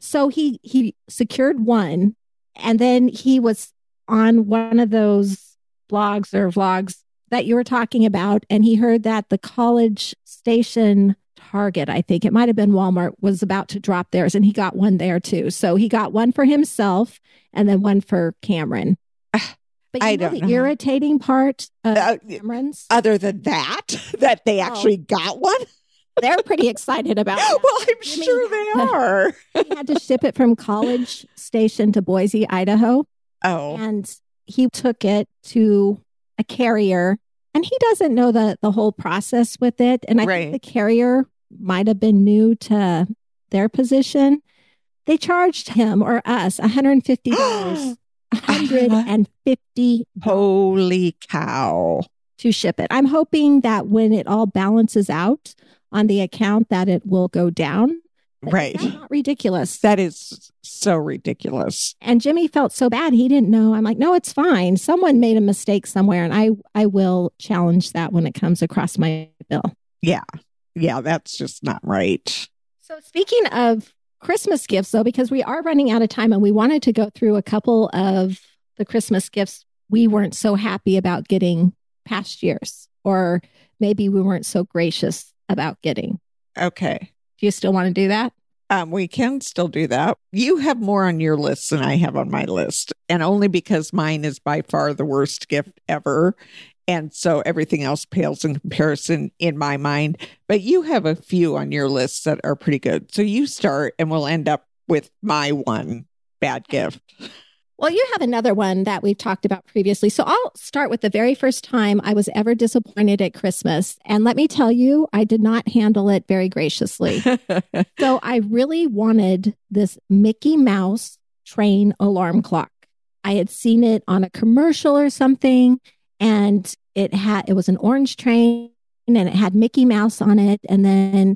So he he secured one, and then he was on one of those blogs or vlogs that you were talking about, and he heard that the College Station Target, I think it might have been Walmart, was about to drop theirs, and he got one there too. So he got one for himself and then one for Cameron. But I know don't the know. irritating part of uh, Cameron's,
other than that, that they oh. actually oh. got one.
They're pretty excited about it.
Well, I'm I sure they are.
he had to ship it from College Station to Boise, Idaho.
Oh.
And he took it to a carrier and he doesn't know the the whole process with it and i right. think the carrier might have been new to their position. They charged him or us $150. 150
Holy cow.
to ship it. I'm hoping that when it all balances out on the account that it will go down.
Right.
That's not ridiculous.
That is so ridiculous.
and Jimmy felt so bad he didn't know. I'm like, no, it's fine. Someone made a mistake somewhere, and I I will challenge that when it comes across my bill.
Yeah. Yeah, that's just not right.
So speaking of Christmas gifts, though, because we are running out of time, and we wanted to go through a couple of the Christmas gifts we weren't so happy about getting past years, or maybe we weren't so gracious about getting.
Okay.
Do you still want to do that?
Um, we can still do that. You have more on your list than I have on my list, and only because mine is by far the worst gift ever. And so everything else pales in comparison in my mind. But you have a few on your list that are pretty good. So you start, and we'll end up with my one bad gift.
Well, you have another one that we've talked about previously. So I'll start with the very first time I was ever disappointed at Christmas. And let me tell you, I did not handle it very graciously. so I really wanted this Mickey Mouse train alarm clock. I had seen it on a commercial or something, and it had it was an orange train and it had Mickey Mouse on it. And then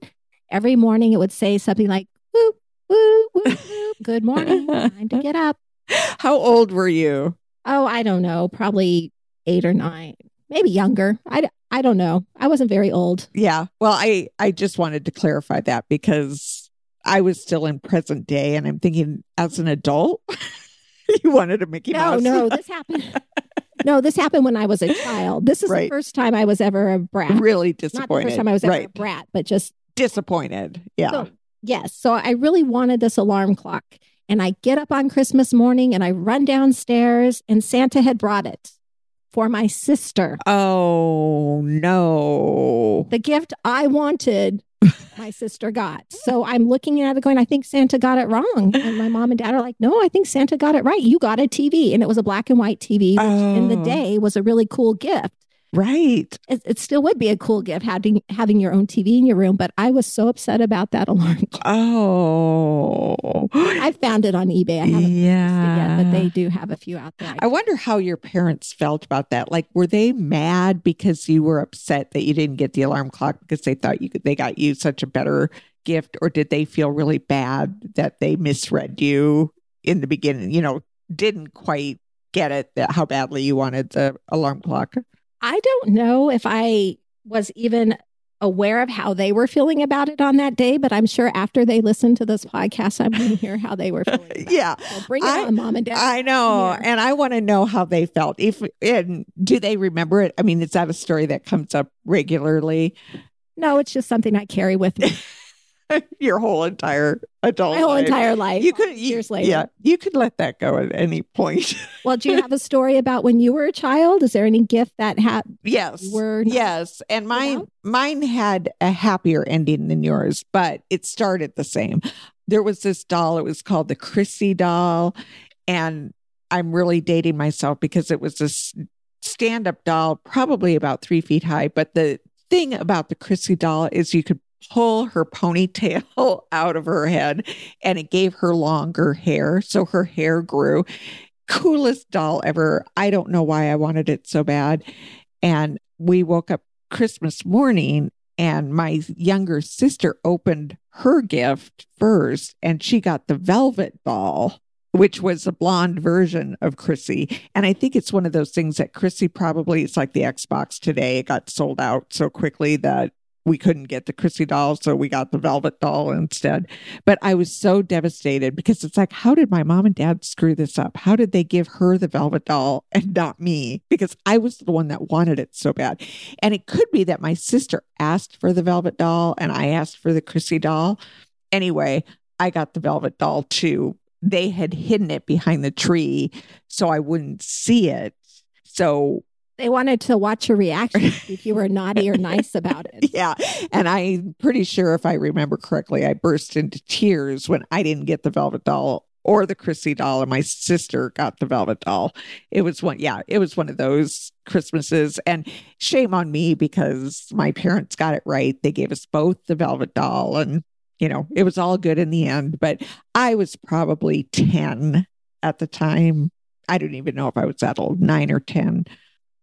every morning it would say something like, woo, woo, woo, woo, good morning, time to get up.
How old were you?
Oh, I don't know, probably eight or nine, maybe younger. I, I don't know. I wasn't very old.
Yeah. Well, I I just wanted to clarify that because I was still in present day, and I'm thinking as an adult, you wanted a Mickey
No,
Mouse.
no, this happened. no, this happened when I was a child. This is
Right.
the first time I was ever a brat.
really
Not the
disappointed.
first time I was ever a brat, but just
Disappointed. Yeah.
So, yes. So I really wanted this alarm clock. And I get up on Christmas morning and I run downstairs, and Santa had brought it for my sister.
oh no.
The gift I wanted, my sister got. So I'm looking at it going, I think Santa got it wrong. And my mom and dad are like, no, I think Santa got it right. You got a TV. And it was a black and white TV, which in the
Oh.
day was a really cool gift.
Right.
It, it still would be a cool gift having having your own TV in your room, but I was so upset about that alarm clock.
Oh.
I found it on eBay. I haven't
yeah.
yet, but they do have a few out there.
I wonder how your parents felt about that. Like, were they mad because you were upset that you didn't get the alarm clock because they thought you could, they got you such a better gift, or did they feel really bad that they misread you in the beginning? You know, didn't quite get it that how badly you wanted the alarm clock.
I don't know if I was even aware of how they were feeling about it on that day, but I'm sure after they listen to this podcast, I'm going to hear how they were feeling.
Yeah.
So bring it
I-
on, mom and dad.
I know, and I want to know how they felt. If and do they remember it? I mean, is that a story that comes up regularly?
no, it's just something I carry with me
Your whole entire adult
my whole
life.
entire life.
You could you-
years later.
Yeah, you could let that go at any point.
Well, do you have a story about when you were a child? Is there any gift that had
yes,
were
yes, and mine
without?
mine had a happier ending than yours, but it started the same. There was this doll. It was called the Crissy doll, and I'm really dating myself because it was this stand up doll, probably about three feet high. But the thing about the Crissy doll is you could pull her ponytail out of her head and it gave her longer hair. So her hair grew. Coolest doll ever. I don't know why I wanted it so bad. And we woke up Christmas morning and my younger sister opened her gift first and she got the velvet doll which was a blonde version of Crissy. And I think it's one of those things that Crissy probably, it's like the Xbox today. It got sold out so quickly that we couldn't get the Crissy doll. So we got the velvet doll instead. But I was so devastated because it's like, how did my mom and dad screw this up? How did they give her the velvet doll and not me? Because I was the one that wanted it so bad. And it could be that my sister asked for the velvet doll and I asked for the Crissy doll. Anyway, I got the velvet doll too. They had hidden it behind the tree so I wouldn't see it. So
they wanted to watch your reaction if you were naughty or nice about it?
yeah. And I'm pretty sure if I remember correctly, I burst into tears when I didn't get the velvet doll or the Crissy doll, and my sister got the velvet doll. It was one, yeah, it was one of those Christmases. And shame on me because my parents got it right. They gave us both the velvet doll, and you know, it was all good in the end. But I was probably 10 at the time. I don't even know if I was that old, nine or 10.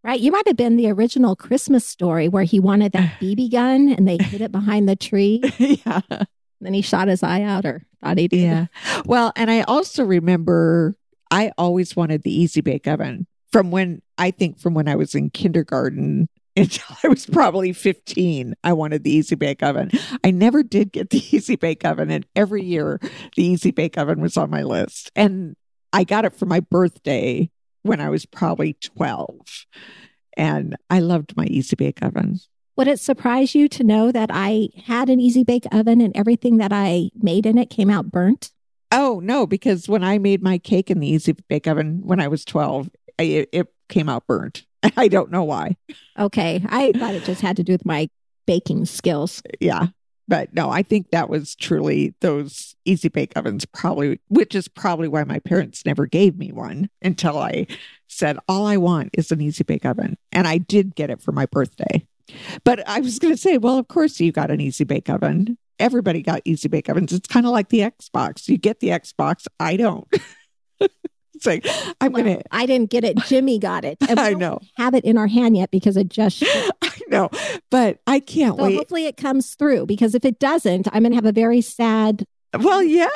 Right. You might have been the original Christmas story where he wanted that BB gun and they hid it behind the tree.
yeah.
Then he shot his eye out or thought he did.
Yeah. Well, and I also remember I always wanted the Easy Bake Oven from when I think from when I was in kindergarten until I was probably 15. I wanted the Easy Bake Oven. I never did get the Easy Bake Oven. And every year the Easy Bake Oven was on my list. And I got it for my birthday when I was probably 12. And I loved my Easy Bake Oven.
Would it surprise you to know that I had an easy bake oven and everything that I made in it came out burnt?
Oh, no, because when I made my cake in the easy bake oven when I was 12, it, it came out burnt. I don't know why.
Okay. I thought it just had to do with my baking skills.
Yeah. But no, I think that was truly those easy bake ovens, probably, which is probably why my parents never gave me one until I said, All I want is an easy bake oven. And I did get it for my birthday. But I was going to say, well, of course you got an easy bake oven. Everybody got easy bake ovens. It's kind of like the Xbox. You get the Xbox. I don't. it's like I'm
Well,
gonna.
I didn't get it. Jimmy got it.
I
don't
know.
Have it in our hand yet because it just.
I know, but I can't
So
wait.
hopefully it comes through because if it doesn't, I'm going to have a very sad.
Well, yeah,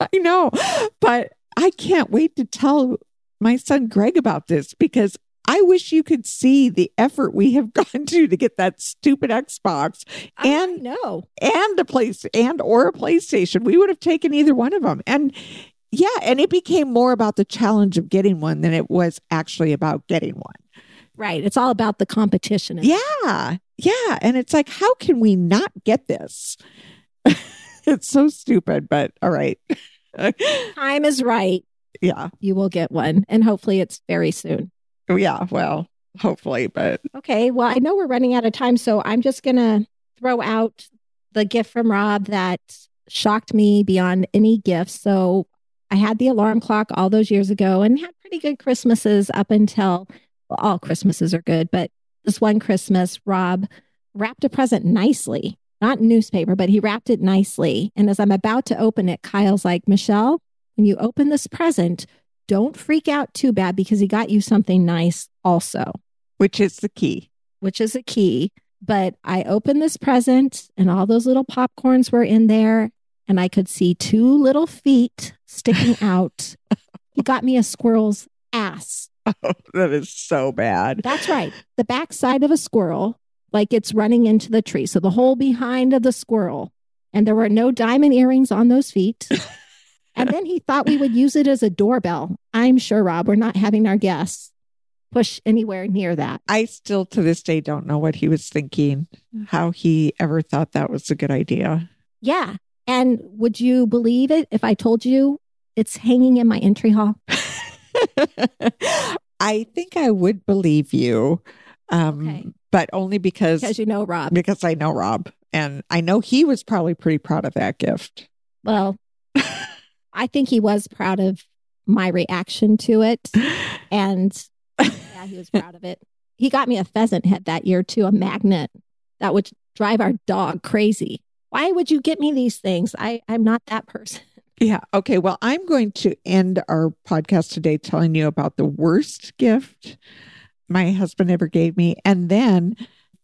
I know, but I can't wait to tell my son Greg about this because I wish you could see the effort we have gone to to get that stupid Xbox oh, and
no,
and a place and or a PlayStation. We would have taken either one of them. And yeah, and it became more about the challenge of getting one than it was actually about getting one.
right. It's all about the competition.
Yeah. Yeah. And it's like, how can we not get this? it's so stupid, but all right.
Time is right.
yeah.
You will get one, and hopefully it's very soon.
Oh, yeah. Well, hopefully, but
Okay. Well, I know we're running out of time, so I'm just going to throw out the gift from Rob that shocked me beyond any gift. So I had the alarm clock all those years ago and had pretty good Christmases up until well, all Christmases are good, but this one Christmas, Rob wrapped a present nicely, not newspaper, but he wrapped it nicely. And as I'm about to open it, Kyle's like, Michelle, when you open this present, don't freak out too bad because he got you something nice also
which is the key.
which is a key. But I opened this present and all those little popcorns were in there, and I could see two little feet sticking out. he got me a squirrel's ass.
Oh, that is so bad.
That's right. The backside of a squirrel, like it's running into the tree. So the whole behind of the squirrel. And there were no diamond earrings on those feet. and then he thought we would use it as a doorbell. I'm sure, Rob, we're not having our guests push anywhere near that.
I still to this day don't know what he was thinking, mm. how he ever thought that was a good idea.
Yeah. And would you believe it if I told you it's hanging in my entry hall?
I think I would believe you, um,
Okay.
but only because
Because you know, Rob.
because I know Rob, and I know he was probably pretty proud of that gift.
Well, I think he was proud of my reaction to it. And yeah, he was proud of it. He got me a pheasant head that year too, a magnet that would drive our dog crazy. Why would you get me these things? I, I'm not that person.
Yeah. Okay. Well, I'm going to end our podcast today telling you about the worst gift my husband ever gave me, and then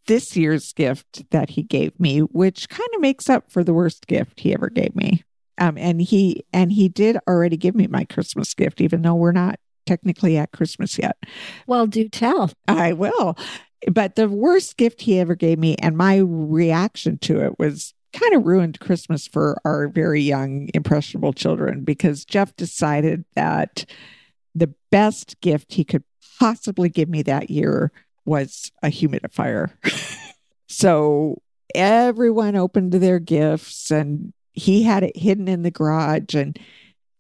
this year's gift that he gave me, which kind of makes up for the worst gift he ever gave me. Um, and he and he did already give me my Christmas gift, even though we're not technically at Christmas yet.
Well, do tell.
I will. But the worst gift he ever gave me, and my reaction to it was kind of ruined Christmas for our very young, impressionable children because Jeff decided that the best gift he could possibly give me that year was a humidifier. so everyone opened their gifts and he had it hidden in the garage and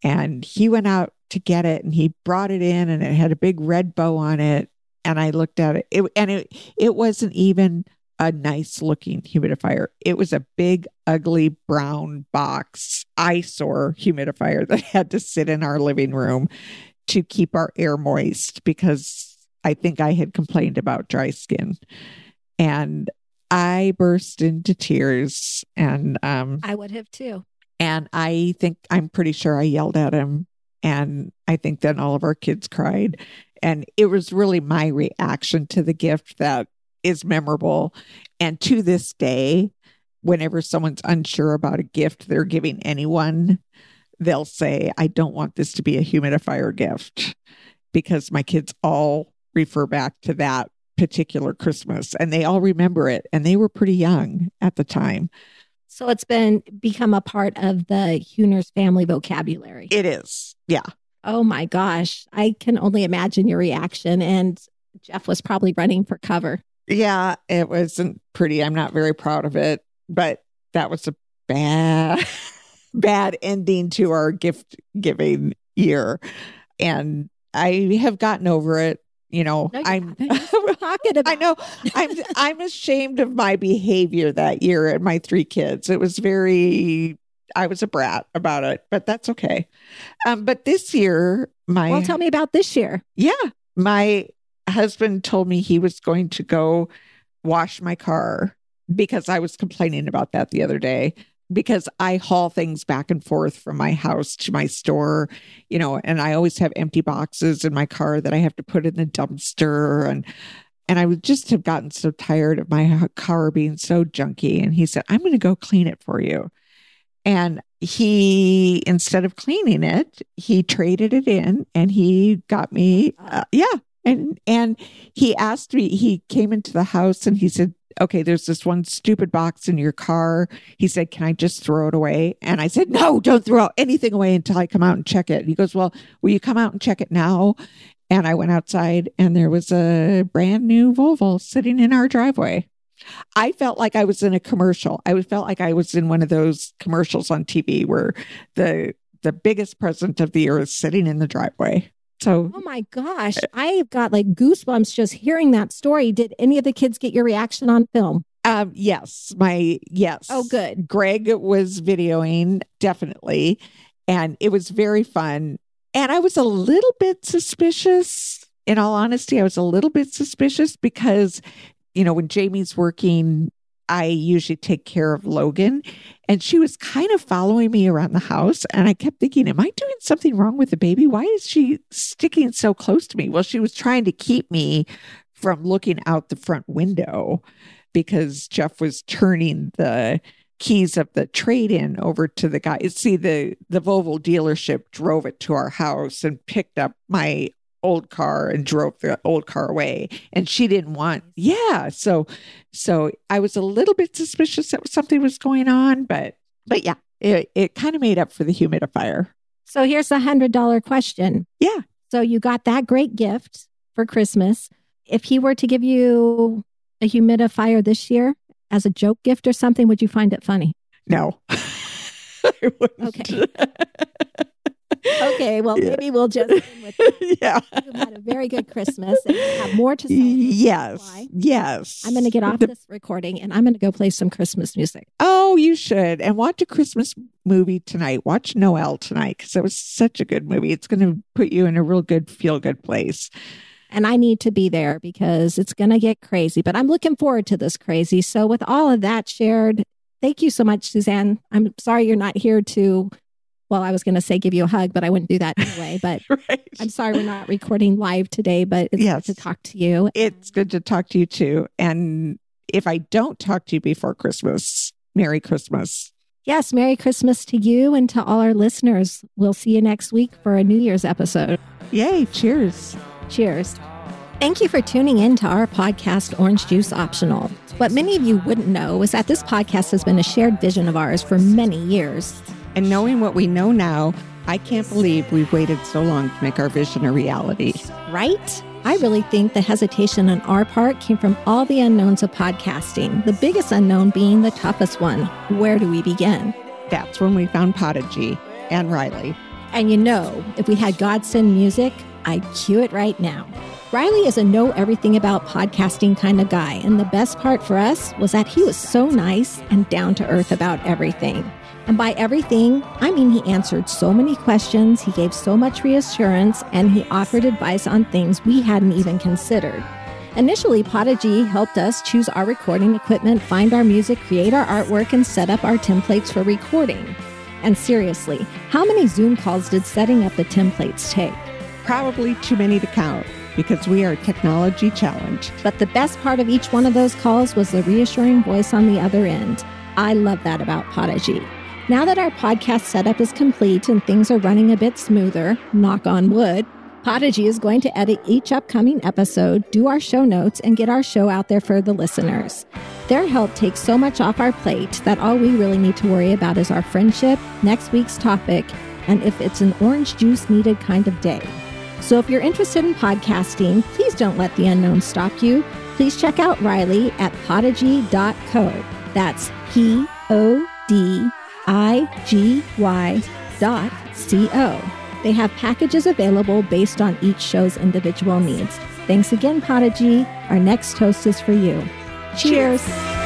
and he went out to get it and he brought it in and it had a big red bow on it and I looked at it, it and it it wasn't even a nice looking humidifier. It was a big, ugly brown box eyesore humidifier that had to sit in our living room to keep our air moist because I think I had complained about dry skin. And I burst into tears and um
I would have too.
and I think I'm pretty sure I yelled at him and I think then all of our kids cried and it was really my reaction to the gift that is memorable and to this day whenever someone's unsure about a gift they're giving anyone they'll say I don't want this to be a humidifier gift because my kids all refer back to that particular Christmas and they all remember it and they were pretty young at the time.
So it's been become a part of the Huners family vocabulary.
It is. Yeah.
oh my gosh. I can only imagine your reaction. And Jeff was probably running for cover.
Yeah, it wasn't pretty. I'm not very proud of it, but that was a bad bad ending to our gift giving year. And I have gotten over it. You know,
No,
I'm
talking about
I know I'm I'm ashamed of my behavior that year and my three kids. It was very I was a brat about it, but that's okay. Um, but this year, my
Well, tell me about this year.
yeah, my husband told me he was going to go wash my car because I was complaining about that the other day because I haul things back and forth from my house to my store, you know, and I always have empty boxes in my car that I have to put in the dumpster and and I would just have gotten so tired of my car being so junky and he said, "I'm going to go clean it for you." And he instead of cleaning it, he traded it in and he got me uh, yeah, and and he asked me he came into the house and he said okay there's this one stupid box in your car. He said can i just throw it away? And i said no don't throw anything away until i come out and check it. He goes well will you come out and check it now? And i went outside and there was a brand new volvo sitting in our driveway. I felt like i was in a commercial. I felt like i was in one of those commercials on tv where the the biggest present of the year is sitting in the driveway so
Oh my gosh. I've got like goosebumps just hearing that story. Did any of the kids get your reaction on film?
Um, yes, my yes.
Oh, good.
Greg was videoing definitely, and it was very fun. And I was a little bit suspicious. In all honesty, I was a little bit suspicious because, you know, when Jamie's working, I usually take care of Logan, and she was kind of following me around the house. And I kept thinking, Am I doing something wrong with the baby? Why is she sticking so close to me? Well, she was trying to keep me from looking out the front window because Jeff was turning the keys of the trade in over to the guy. See, the the Volvo dealership drove it to our house and picked up my old car and drove the old car away and she didn't want yeah so so i was a little bit suspicious that something was going on but but yeah it, it kind of made up for the humidifier
So here's a hundred dollar question.
Yeah.
So you got that great gift for Christmas. If he were to give you a humidifier this year as a joke gift or something, would you find it funny?
no.
Okay. Okay, well
Yeah.
maybe we'll just end with that.
yeah
You've had a very good Christmas and you have more to celebrate.
yes yes
I'm going to get off
The-
this recording and I'm going to go play some Christmas music.
Oh, you should. And watch a Christmas movie tonight. Watch Noelle tonight because it was such a good movie. It's going to put you in a real good, feel good place.
And I need to be there because it's going to get crazy. But I'm looking forward to this crazy. So, with all of that shared, thank you so much, Suzanne. I'm sorry you're not here to, well, I was going to say give you a hug, but I wouldn't do that anyway. But
Right.
I'm sorry we're not recording live today, but it's
Yes.
good to talk to you.
It's good to talk to you too. And if I don't talk to you before Christmas, Merry Christmas.
Yes, Merry Christmas to you and to all our listeners. We'll see you next week for a New Year's episode.
Yay. Cheers.
Cheers. Thank you for tuning in to our podcast, Orange Juice Optional. What many of you wouldn't know is that this podcast has been a shared vision of ours for many years.
And knowing what we know now, I can't believe we've waited so long to make our vision a reality.
Right? I really think the hesitation on our part came from all the unknowns of podcasting, the biggest unknown being the toughest one. Where do we begin?
That's when we found Podigy and Riley.
And you know, if we had Godsend music, I'd cue it right now. Riley is a know everything about podcasting kind of guy, and the best part for us was that he was so nice and down to earth about everything. And by everything, I mean he answered so many questions, he gave so much reassurance, and he offered advice on things we hadn't even considered. Initially, Podigy helped us choose our recording equipment, find our music, create our artwork, and set up our templates for recording. And seriously, how many Zoom calls did setting up the templates take?
Probably too many to count because we are technology challenged.
But the best part of each one of those calls was the reassuring voice on the other end. I love that about Podigy. Now that our podcast setup is complete and things are running a bit smoother, knock on wood, Podigy is going to edit each upcoming episode, do our show notes, and get our show out there for the listeners. Their help takes so much off our plate that all we really need to worry about is our friendship, next week's topic, and if it's an orange juice needed kind of day. So if you're interested in podcasting, please don't let the unknown stop you. Please check out Riley at podigy.co. That's P O D I G Y dot C O. They have packages available based on each show's individual needs. Thanks again, Podigy. Our next toast is for you. Cheers. Cheers.